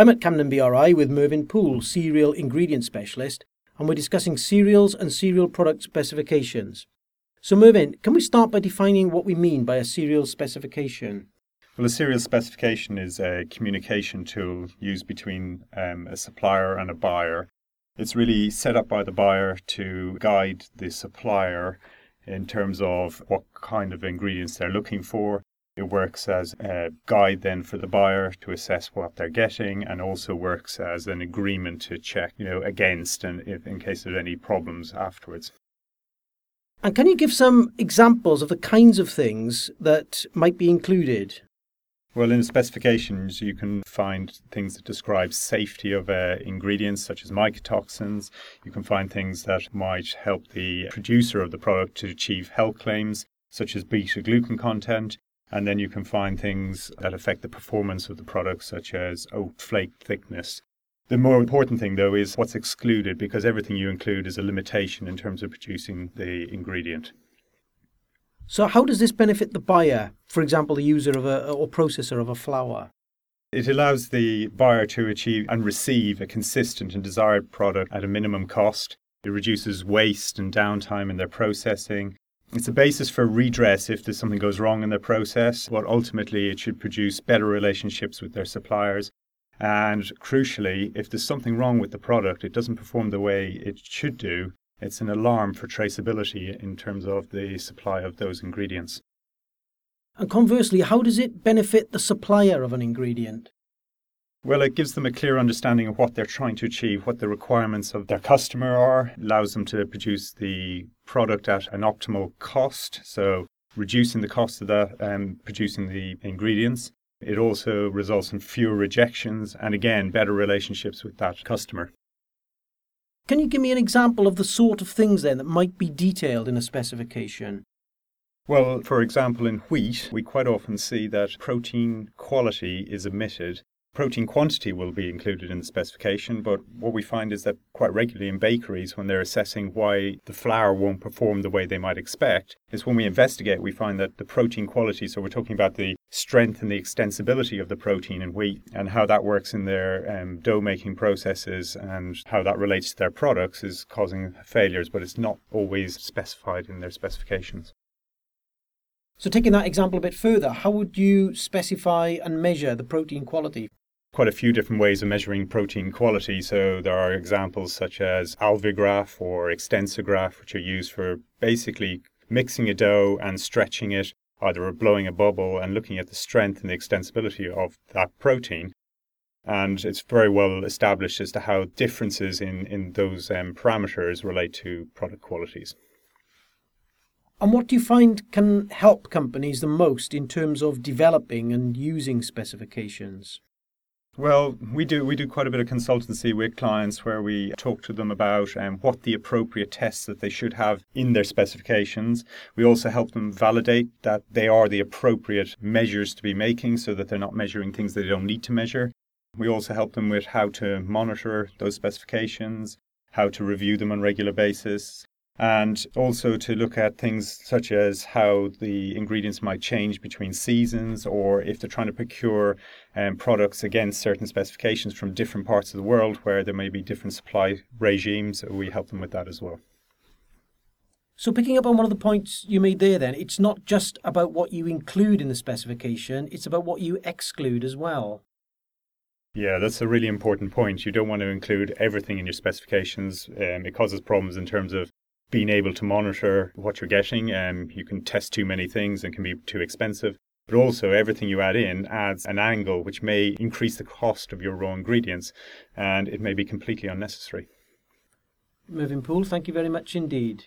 I'm at Campden BRI with Mervyn Poole, Cereal Ingredient Specialist, and we're discussing cereals and cereal product specifications. So, Mervyn, can we start by defining what we mean by a cereal specification? Well, a cereal specification is a communication tool used between um, a supplier and a buyer. It's really set up by the buyer to guide the supplier in terms of what kind of ingredients they're looking for it works as a guide then for the buyer to assess what they're getting and also works as an agreement to check, you know, against and if, in case there's any problems afterwards. And can you give some examples of the kinds of things that might be included? Well, in specifications, you can find things that describe safety of uh, ingredients such as mycotoxins. You can find things that might help the producer of the product to achieve health claims, such as beta glucan content. And then you can find things that affect the performance of the product, such as oat flake thickness. The more important thing, though, is what's excluded because everything you include is a limitation in terms of producing the ingredient. So, how does this benefit the buyer, for example, the user of a or processor of a flour? It allows the buyer to achieve and receive a consistent and desired product at a minimum cost. It reduces waste and downtime in their processing. It's a basis for redress if there's something goes wrong in the process, but ultimately it should produce better relationships with their suppliers. And crucially, if there's something wrong with the product, it doesn't perform the way it should do, it's an alarm for traceability in terms of the supply of those ingredients. And conversely, how does it benefit the supplier of an ingredient? Well, it gives them a clear understanding of what they're trying to achieve, what the requirements of their customer are, allows them to produce the product at an optimal cost. So, reducing the cost of that and um, producing the ingredients. It also results in fewer rejections and, again, better relationships with that customer. Can you give me an example of the sort of things then that might be detailed in a specification? Well, for example, in wheat, we quite often see that protein quality is omitted Protein quantity will be included in the specification, but what we find is that quite regularly in bakeries, when they're assessing why the flour won't perform the way they might expect, is when we investigate, we find that the protein quality, so we're talking about the strength and the extensibility of the protein in wheat and how that works in their um, dough making processes and how that relates to their products, is causing failures, but it's not always specified in their specifications. So, taking that example a bit further, how would you specify and measure the protein quality? Quite a few different ways of measuring protein quality. So, there are examples such as Alveograph or extensograph, which are used for basically mixing a dough and stretching it, either blowing a bubble and looking at the strength and the extensibility of that protein. And it's very well established as to how differences in, in those um, parameters relate to product qualities. And what do you find can help companies the most in terms of developing and using specifications? Well, we do we do quite a bit of consultancy with clients where we talk to them about um, what the appropriate tests that they should have in their specifications. We also help them validate that they are the appropriate measures to be making so that they're not measuring things they don't need to measure. We also help them with how to monitor those specifications, how to review them on a regular basis, and also to look at things such as how the ingredients might change between seasons or if they're trying to procure um, products against certain specifications from different parts of the world where there may be different supply regimes, we help them with that as well. So, picking up on one of the points you made there, then, it's not just about what you include in the specification, it's about what you exclude as well. Yeah, that's a really important point. You don't want to include everything in your specifications. Um, it causes problems in terms of being able to monitor what you're getting. Um, you can test too many things and can be too expensive. But also, everything you add in adds an angle which may increase the cost of your raw ingredients, and it may be completely unnecessary. Mervyn Poole, thank you very much indeed.